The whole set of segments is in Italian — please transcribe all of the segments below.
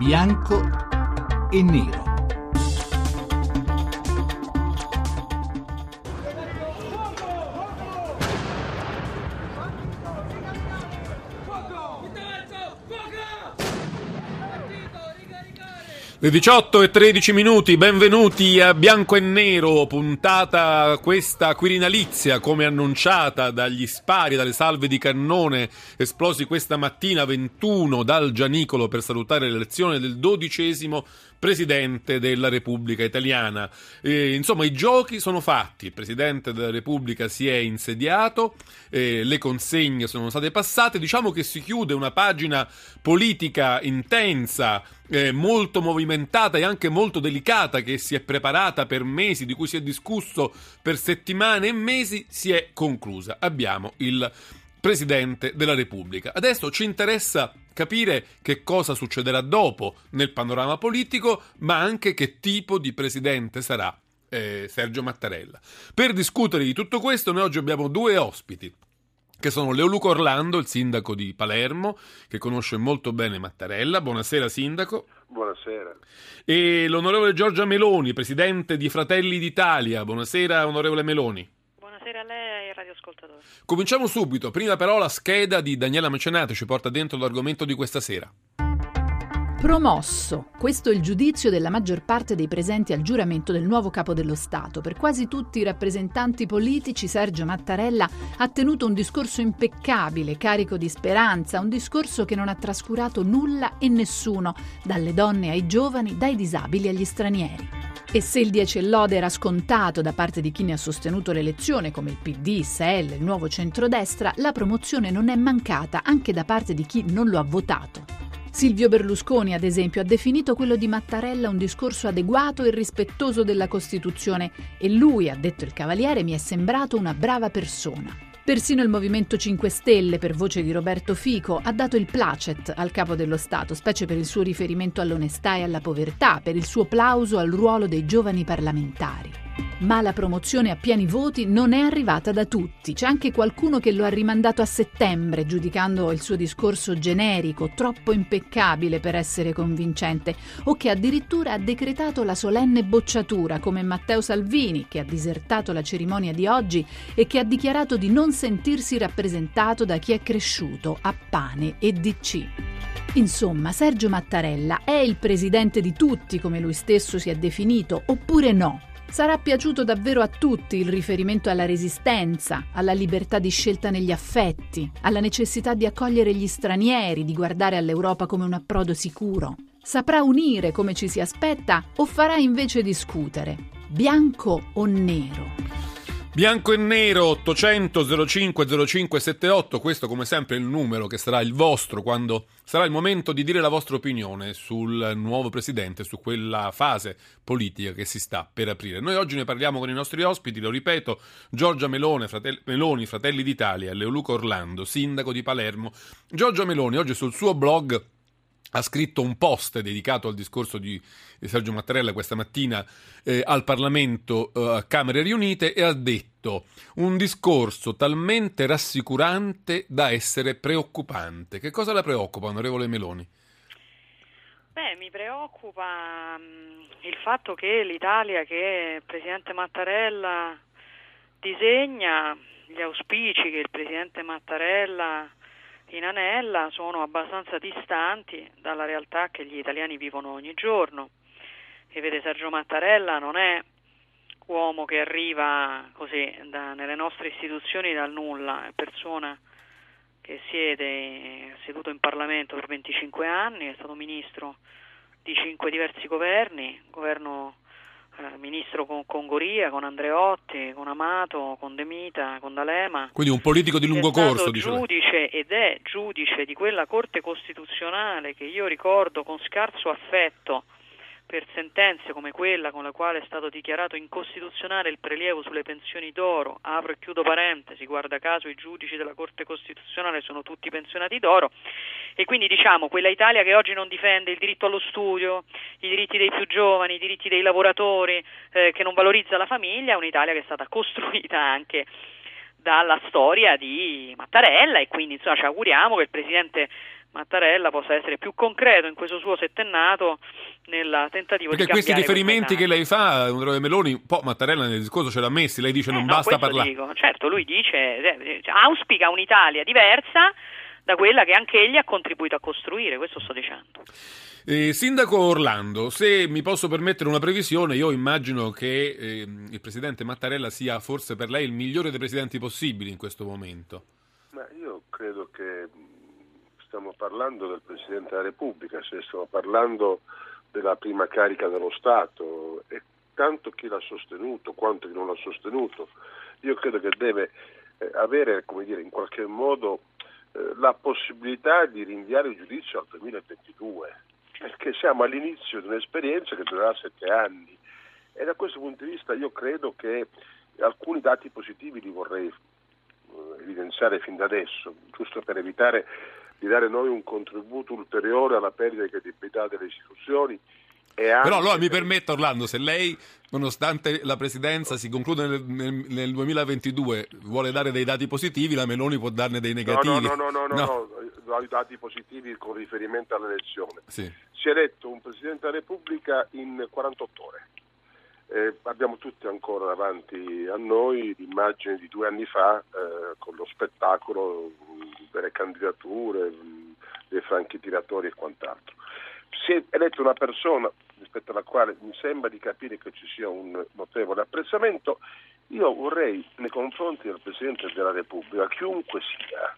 bianco e nero. Le 18 e 13 minuti, benvenuti a Bianco e Nero, puntata questa quirinalizia come annunciata dagli spari, dalle salve di cannone esplosi questa mattina 21 dal Gianicolo per salutare l'elezione del dodicesimo Presidente della Repubblica Italiana. E, insomma, i giochi sono fatti, il Presidente della Repubblica si è insediato, eh, le consegne sono state passate, diciamo che si chiude una pagina politica intensa, eh, molto movimentata e anche molto delicata che si è preparata per mesi, di cui si è discusso per settimane e mesi, si è conclusa. Abbiamo il Presidente della Repubblica. Adesso ci interessa capire che cosa succederà dopo nel panorama politico, ma anche che tipo di presidente sarà eh, Sergio Mattarella. Per discutere di tutto questo, noi oggi abbiamo due ospiti che sono Leoluco Orlando, il sindaco di Palermo, che conosce molto bene Mattarella. Buonasera, sindaco. Buonasera. E l'onorevole Giorgia Meloni, presidente di Fratelli d'Italia. Buonasera, onorevole Meloni. Buonasera a lei e ai radioascoltatori. Cominciamo subito. Prima però la scheda di Daniela Mecenate ci porta dentro l'argomento di questa sera. Promosso. Questo è il giudizio della maggior parte dei presenti al giuramento del nuovo capo dello Stato. Per quasi tutti i rappresentanti politici, Sergio Mattarella ha tenuto un discorso impeccabile, carico di speranza, un discorso che non ha trascurato nulla e nessuno, dalle donne ai giovani, dai disabili agli stranieri. E se il 10 lode era scontato da parte di chi ne ha sostenuto l'elezione, come il PD, SEL, il nuovo centrodestra, la promozione non è mancata anche da parte di chi non lo ha votato. Silvio Berlusconi, ad esempio, ha definito quello di Mattarella un discorso adeguato e rispettoso della Costituzione e lui, ha detto il Cavaliere, mi è sembrato una brava persona. Persino il Movimento 5 Stelle, per voce di Roberto Fico, ha dato il placet al capo dello Stato, specie per il suo riferimento all'onestà e alla povertà, per il suo plauso al ruolo dei giovani parlamentari. Ma la promozione a pieni voti non è arrivata da tutti. C'è anche qualcuno che lo ha rimandato a settembre, giudicando il suo discorso generico, troppo impeccabile per essere convincente, o che addirittura ha decretato la solenne bocciatura, come Matteo Salvini, che ha disertato la cerimonia di oggi e che ha dichiarato di non sentirsi rappresentato da chi è cresciuto a pane e DC. Insomma, Sergio Mattarella è il presidente di tutti, come lui stesso si è definito, oppure no? Sarà piaciuto davvero a tutti il riferimento alla resistenza, alla libertà di scelta negli affetti, alla necessità di accogliere gli stranieri, di guardare all'Europa come un approdo sicuro. Saprà unire come ci si aspetta o farà invece discutere? Bianco o nero? Bianco e nero 800 05 0578, questo come sempre è il numero che sarà il vostro quando sarà il momento di dire la vostra opinione sul nuovo presidente, su quella fase politica che si sta per aprire. Noi oggi ne parliamo con i nostri ospiti, lo ripeto, Giorgia Melone, fratelli, Meloni, Fratelli d'Italia, Leoluco Orlando, sindaco di Palermo. Giorgia Meloni oggi sul suo blog ha scritto un post dedicato al discorso di Sergio Mattarella questa mattina eh, al Parlamento eh, a Camere riunite e ha detto un discorso talmente rassicurante da essere preoccupante. Che cosa la preoccupa, onorevole Meloni? Beh, mi preoccupa mh, il fatto che l'Italia che il Presidente Mattarella disegna, gli auspici che il Presidente Mattarella in Anella sono abbastanza distanti dalla realtà che gli italiani vivono ogni giorno. E vede Sergio Mattarella non è uomo che arriva così da, nelle nostre istituzioni dal nulla, è persona che siede seduto in Parlamento per 25 anni, è stato ministro di cinque diversi governi, governo eh, ministro con, con, Goria, con Andreotti, con Amato, con De Mita, con D'Alema. Quindi un politico di lungo corso, dice giudice ed è giudice di quella Corte Costituzionale che io ricordo con scarso affetto per sentenze come quella con la quale è stato dichiarato incostituzionale il prelievo sulle pensioni d'oro, apro e chiudo parentesi, guarda caso i giudici della Corte Costituzionale sono tutti pensionati d'oro. E quindi diciamo quella Italia che oggi non difende il diritto allo studio, i diritti dei più giovani, i diritti dei lavoratori, eh, che non valorizza la famiglia, è un'Italia che è stata costruita anche dalla storia di Mattarella e quindi insomma, ci auguriamo che il Presidente Mattarella possa essere più concreto in questo suo settennato nel tentativo Perché di questi riferimenti che lei fa, onorevole Meloni, un po' Mattarella nel discorso ce l'ha messi, lei dice Eh, non no, basta parlare. dico. Certo, lui dice, eh, auspica un'Italia diversa da quella che anche egli ha contribuito a costruire, questo sto dicendo. Eh, Sindaco Orlando, se mi posso permettere una previsione, io immagino che eh, il presidente Mattarella sia forse per lei il migliore dei presidenti possibili in questo momento. Ma io credo che stiamo parlando del Presidente della Repubblica, se stiamo parlando della prima carica dello Stato e tanto chi l'ha sostenuto quanto chi non l'ha sostenuto, io credo che deve eh, avere, dire, in qualche modo eh, la possibilità di rinviare il giudizio al 2022, perché siamo all'inizio di un'esperienza che durerà sette anni e da questo punto di vista io credo che alcuni dati positivi li vorrei eh, evidenziare fin da adesso, giusto per evitare di dare noi un contributo ulteriore alla perdita di credibilità delle istituzioni. Anche Però allora mi per- permetta Orlando, se lei, nonostante la presidenza si conclude nel, nel- nel 2022, vuole dare dei dati positivi, la Meloni può darne dei negativi. no, no, no, no, no, no, dati positivi con riferimento all'elezione. Sì. Si è eletto un Presidente della Repubblica in 48 ore. Eh, abbiamo tutti ancora davanti a noi l'immagine di due anni fa eh, con lo spettacolo mh, delle candidature, mh, dei franchi tiratori e quant'altro. Si è eletta una persona rispetto alla quale mi sembra di capire che ci sia un notevole apprezzamento. Io vorrei nei confronti del Presidente della Repubblica, chiunque sia,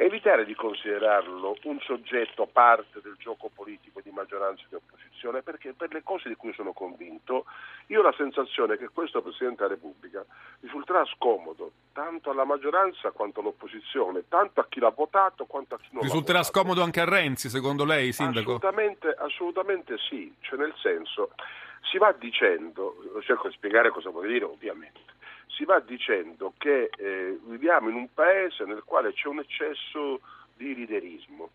evitare di considerarlo un soggetto parte del gioco politico di maggioranza e di opposizione, perché per le cose di cui sono convinto, io ho la sensazione che questo Presidente della Repubblica risulterà scomodo tanto alla maggioranza quanto all'opposizione, tanto a chi l'ha votato quanto a chi non Risulterà l'ha votato. scomodo anche a Renzi, secondo lei, Sindaco? Assolutamente, assolutamente sì, cioè nel senso si va dicendo, cerco di spiegare cosa vuol dire ovviamente, si va dicendo che eh, viviamo in un paese nel quale c'è un eccesso di liderismo,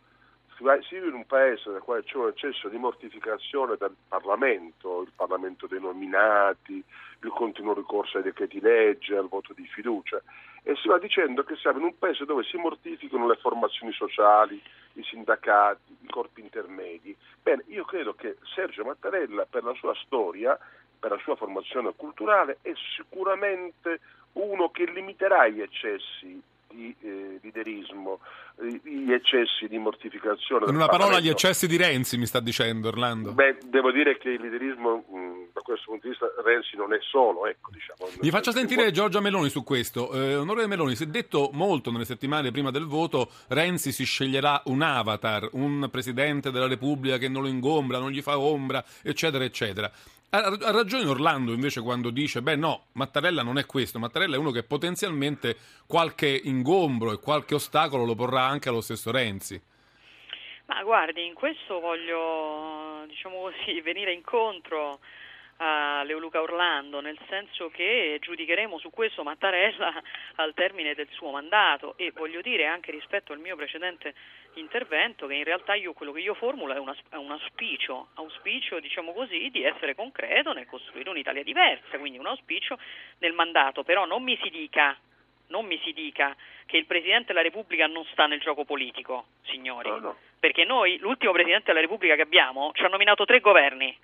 si, va- si vive in un paese nel quale c'è un eccesso di mortificazione del Parlamento, il Parlamento dei nominati, il continuo ricorso ai decreti legge, al voto di fiducia e si va dicendo che siamo in un paese dove si mortificano le formazioni sociali, i sindacati, i corpi intermedi. Bene, io credo che Sergio Mattarella per la sua storia, per la sua formazione culturale, è sicuramente uno che limiterà gli eccessi di eh, liderismo, eh, gli eccessi di mortificazione. In una parola, gli eccessi di Renzi, mi sta dicendo Orlando. Beh, devo dire che il liderismo, mh, da questo punto di vista, Renzi non è solo, ecco, diciamo. Mi faccia Nel- sentire Giorgia Meloni su questo. Eh, onorevole Meloni, si è detto molto nelle settimane prima del voto, Renzi si sceglierà un avatar, un presidente della Repubblica che non lo ingombra, non gli fa ombra, eccetera, eccetera. Ha, ha ragione Orlando invece quando dice, beh no, Mattarella non è questo, Mattarella è uno che potenzialmente qualche ingombro e qualche ostacolo lo porrà anche allo stesso Renzi. Ma guardi, in questo voglio, diciamo così, venire incontro a Leoluca Orlando, nel senso che giudicheremo su questo Mattarella al termine del suo mandato. E voglio dire anche rispetto al mio precedente intervento che in realtà io quello che io formulo è, una- è un auspicio, auspicio diciamo così di essere concreto nel costruire un'Italia diversa, quindi un auspicio nel mandato, però non mi si dica non mi si dica che il Presidente della Repubblica non sta nel gioco politico, signori, No, no. perché noi, l'ultimo Presidente della Repubblica che abbiamo, ci ha nominato tre governi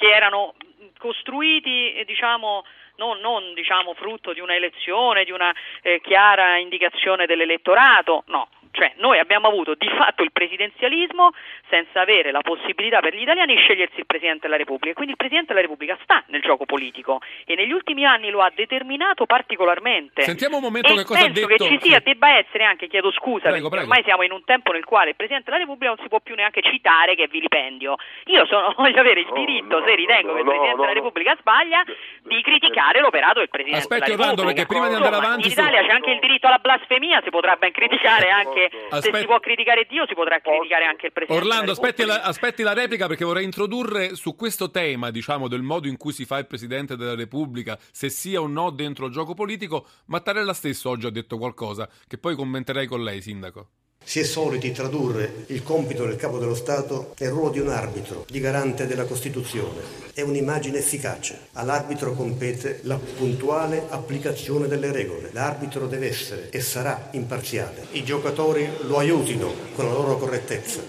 che erano costruiti, eh, diciamo, non, non, diciamo, frutto di una elezione, di una eh, chiara indicazione dell'elettorato, no. Cioè, noi abbiamo avuto di fatto il presidenzialismo senza avere la possibilità per gli italiani di scegliersi il Presidente della Repubblica. Quindi il Presidente della Repubblica sta nel gioco politico e negli ultimi anni lo ha determinato particolarmente. Sentiamo un momento e che cosa ha penso detto. che ci sia, sì. debba essere anche, chiedo scusa, Prego, perché prego. ormai siamo in un tempo nel quale il Presidente della Repubblica non si può più neanche citare che è vilipendio. Io sono, voglio avere il No, diritto, no, se ritengo no, che il Presidente no, della no. Repubblica sbaglia, De- di criticare l'operato del Presidente Aspetti, della Orlando, Repubblica. perché prima di andare avanti In su- Italia c'è anche il diritto alla blasfemia, si potrà ben criticare anche, se Aspetti- si può criticare Dio, si potrà criticare anche il Presidente Orlando, aspetti la, aspetti la replica perché vorrei introdurre su questo tema, diciamo, del modo in cui si fa il Presidente della Repubblica, se sia o no dentro il gioco politico, Mattarella stesso oggi ha detto qualcosa che poi commenterei con lei, Sindaco. Si è soliti tradurre il compito del capo dello Stato nel ruolo di un arbitro, di garante della Costituzione. È un'immagine efficace. All'arbitro compete la puntuale applicazione delle regole. L'arbitro deve essere e sarà imparziale. I giocatori lo aiutino con la loro correttezza.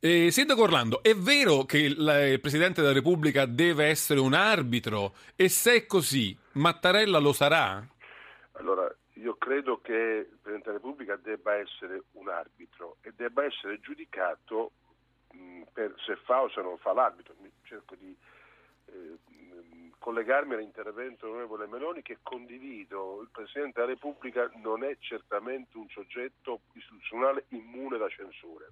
Eh, Sindaco Orlando, è vero che il, il Presidente della Repubblica deve essere un arbitro? E se è così, Mattarella lo sarà? Allora, io credo che il Presidente della Repubblica debba essere un arbitro e debba essere giudicato mh, per se fa o se non fa l'arbitro. Cerco di eh, collegarmi all'intervento dell'onorevole Meloni che condivido. Il Presidente della Repubblica non è certamente un soggetto istituzionale immune da censure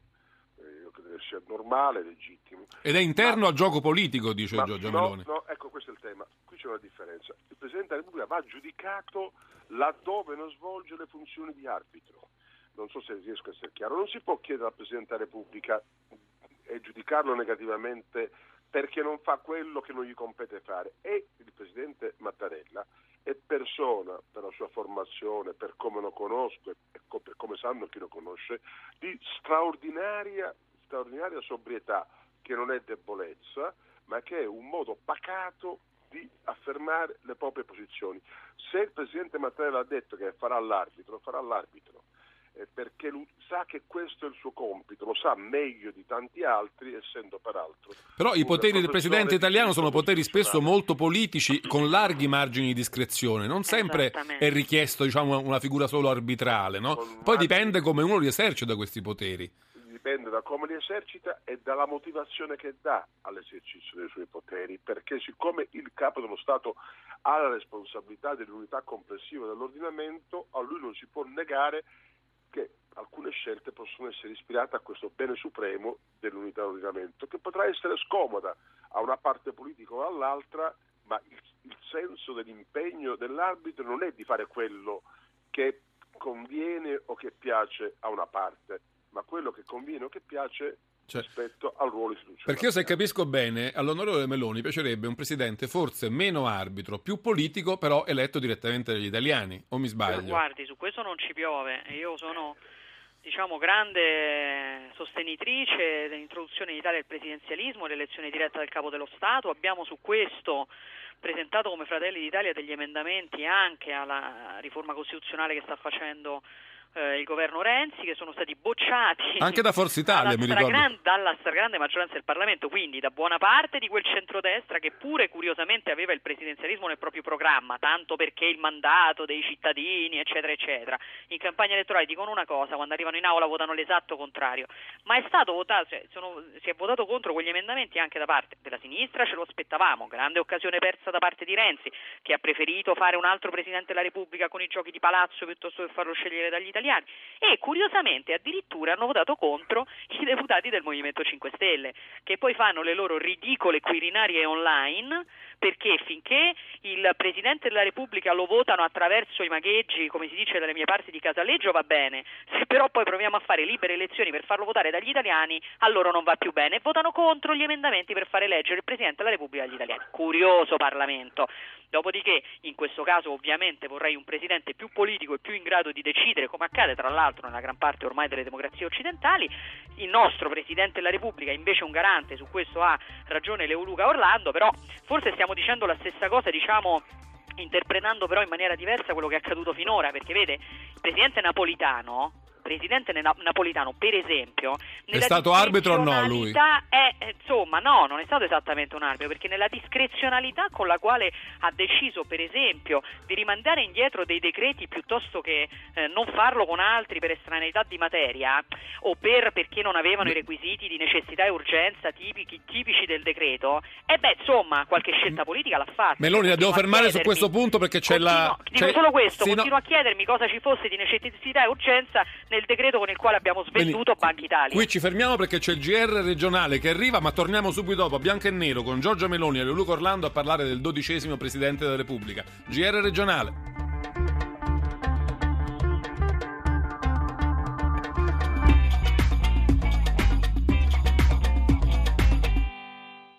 io credo che sia normale, legittimo. Ed è interno ma, al gioco politico, dice Giorgio no, Meloni. No, ecco questo è il tema. Qui c'è una differenza. Il Presidente della Repubblica va giudicato laddove non svolge le funzioni di arbitro. Non so se riesco a essere chiaro. Non si può chiedere al Presidente della Repubblica e giudicarlo negativamente perché non fa quello che non gli compete fare. E il Presidente Mattarella è persona, per la sua formazione, per come lo conosco e per come sanno chi lo conosce, di straordinaria, straordinaria sobrietà, che non è debolezza, ma che è un modo pacato di affermare le proprie posizioni. Se il Presidente Mattarella ha detto che farà l'arbitro, farà l'arbitro eh, perché lui sa che questo è il suo compito, lo sa meglio di tanti altri, essendo peraltro. Però i poteri del presidente italiano sono poteri spesso molto politici, con larghi margini di discrezione. Non sempre è richiesto diciamo, una figura solo arbitrale, no? Poi dipende come uno li esercita questi poteri. Dipende da come li esercita e dalla motivazione che dà all'esercizio dei suoi poteri, perché siccome il capo dello Stato ha la responsabilità dell'unità complessiva dell'ordinamento, a lui non si può negare che alcune scelte possono essere ispirate a questo bene supremo dell'unità dell'ordinamento, che potrà essere scomoda a una parte politica o all'altra, ma il, il senso dell'impegno dell'arbitro non è di fare quello che conviene o che piace a una parte, ma quello che conviene o che piace cioè, rispetto al ruolo istituzionale. Perché io se capisco bene, all'onorevole Meloni piacerebbe un presidente forse meno arbitro, più politico, però eletto direttamente dagli italiani, o mi sbaglio? Guardi, su questo non ci piove, io sono diciamo grande sostenitrice dell'introduzione in Italia del presidenzialismo, l'elezione diretta del capo dello Stato, abbiamo su questo presentato come Fratelli d'Italia degli emendamenti anche alla riforma costituzionale che sta facendo eh, il governo Renzi che sono stati bocciati anche da Forza Italia mi ricordo. dalla stragrande maggioranza del Parlamento quindi da buona parte di quel centrodestra che pure curiosamente aveva il presidenzialismo nel proprio programma tanto perché il mandato dei cittadini eccetera eccetera. In campagna elettorale dicono una cosa quando arrivano in aula votano l'esatto contrario. Ma è stato votato cioè, sono, si è votato contro quegli emendamenti anche da parte della sinistra ce lo aspettavamo grande occasione persa da parte di Renzi che ha preferito fare un altro Presidente della Repubblica con i giochi di palazzo piuttosto che farlo scegliere dagli italiani italiani e curiosamente addirittura hanno votato contro i deputati del Movimento 5 Stelle che poi fanno le loro ridicole quirinarie online perché finché il Presidente della Repubblica lo votano attraverso i magheggi, come si dice dalle mie parti di Casaleggio, va bene, se però poi proviamo a fare libere elezioni per farlo votare dagli italiani, allora non va più bene votano contro gli emendamenti per fare eleggere il Presidente della Repubblica agli italiani. Curioso Parlamento. Dopodiché, in questo caso ovviamente vorrei un Presidente più politico e più in grado di decidere, come accade tra l'altro nella gran parte ormai delle democrazie occidentali. Il nostro Presidente della Repubblica invece è un garante, su questo ha ragione Leoluca Orlando, però forse stiamo dicendo la stessa cosa, diciamo interpretando però in maniera diversa quello che è accaduto finora, perché vede, il Presidente Napolitano presidente Napolitano, per esempio, è stato arbitro o no lui? È, eh, insomma, no, non è stato esattamente un arbitro, perché nella discrezionalità con la quale ha deciso, per esempio, di rimandare indietro dei decreti piuttosto che eh, non farlo con altri per estraneità di materia o per, perché non avevano i requisiti di necessità e urgenza tipici, tipici del decreto, e beh, insomma, qualche scelta politica l'ha fatta. Meloni, la devo fermare su questo punto perché c'è continuo, la... Dico c'è... solo questo, sì, continuo no. a chiedermi cosa ci fosse di necessità e urgenza nel decreto con il quale abbiamo svenduto Banca Italia. Qui ci fermiamo perché c'è il GR regionale che arriva, ma torniamo subito dopo, bianco e nero, con Giorgio Meloni e Luca Orlando a parlare del dodicesimo Presidente della Repubblica. GR regionale.